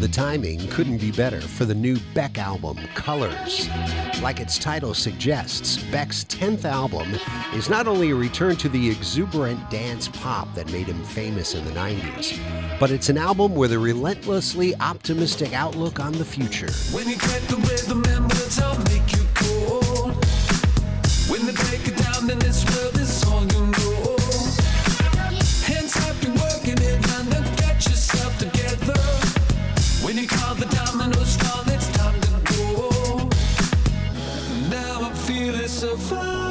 The timing couldn't be better for the new Beck album, Colors. Like its title suggests, Beck's 10th album is not only a return to the exuberant dance pop that made him famous in the 90s, but it's an album with a relentlessly optimistic outlook on the future. When dominoes fall, it's time to go. Now I feel it so far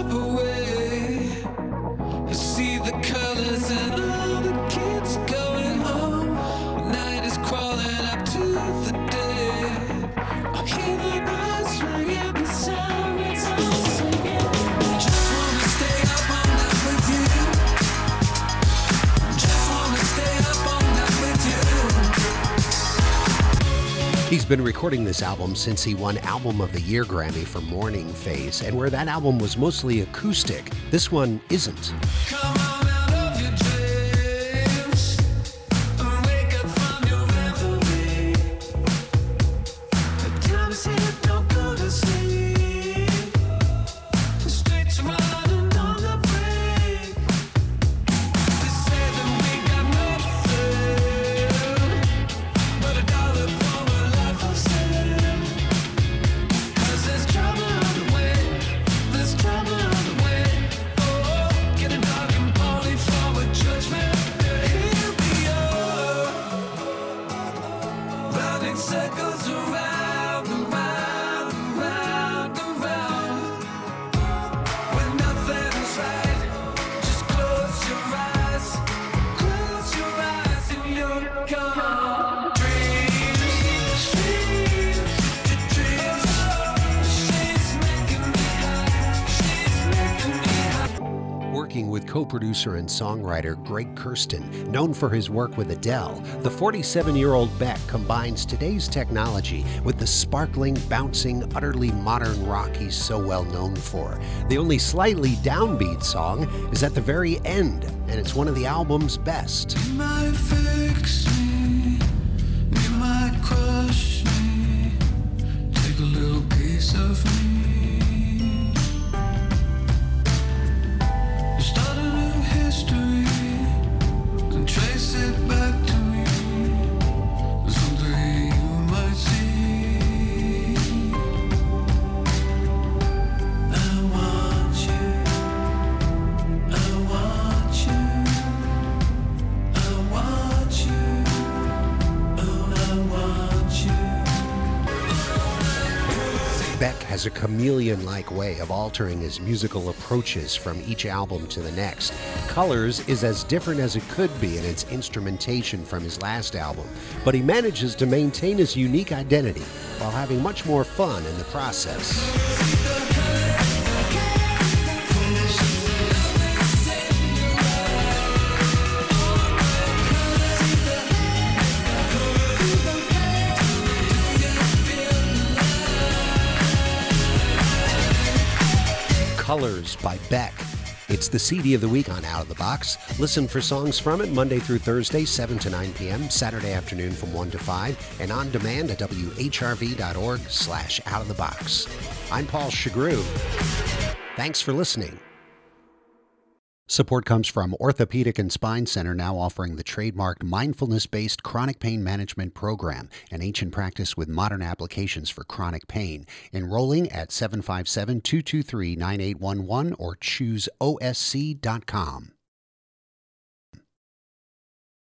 been recording this album since he won Album of the Year Grammy for Morning Phase, and where that album was mostly acoustic, this one isn't. You're Working with co producer and songwriter Greg Kurstin, known for his work with Adele, the 47 year old Beck combines today's technology with the sparkling, bouncing, utterly modern rock he's so well known for. The only slightly downbeat song is at the very end, and it's one of the album's best. Beck has a chameleon like way of altering his musical approaches from each album to the next. Colors is as different as it could be in its instrumentation from his last album, but he manages to maintain his unique identity while having much more fun in the process. Colors by Beck. It's the CD of the week on Out of the Box. Listen for songs from it Monday through Thursday, 7 to 9 p.m., Saturday afternoon from 1 to 5, and on demand at whrv.org slash out of the box. I'm Paul Shugrue. Thanks for listening. Support comes from Orthopedic and Spine Center, now offering the trademarked mindfulness based chronic pain management program, an ancient practice with modern applications for chronic pain. Enrolling at 757 223 9811 or choose OSC.com.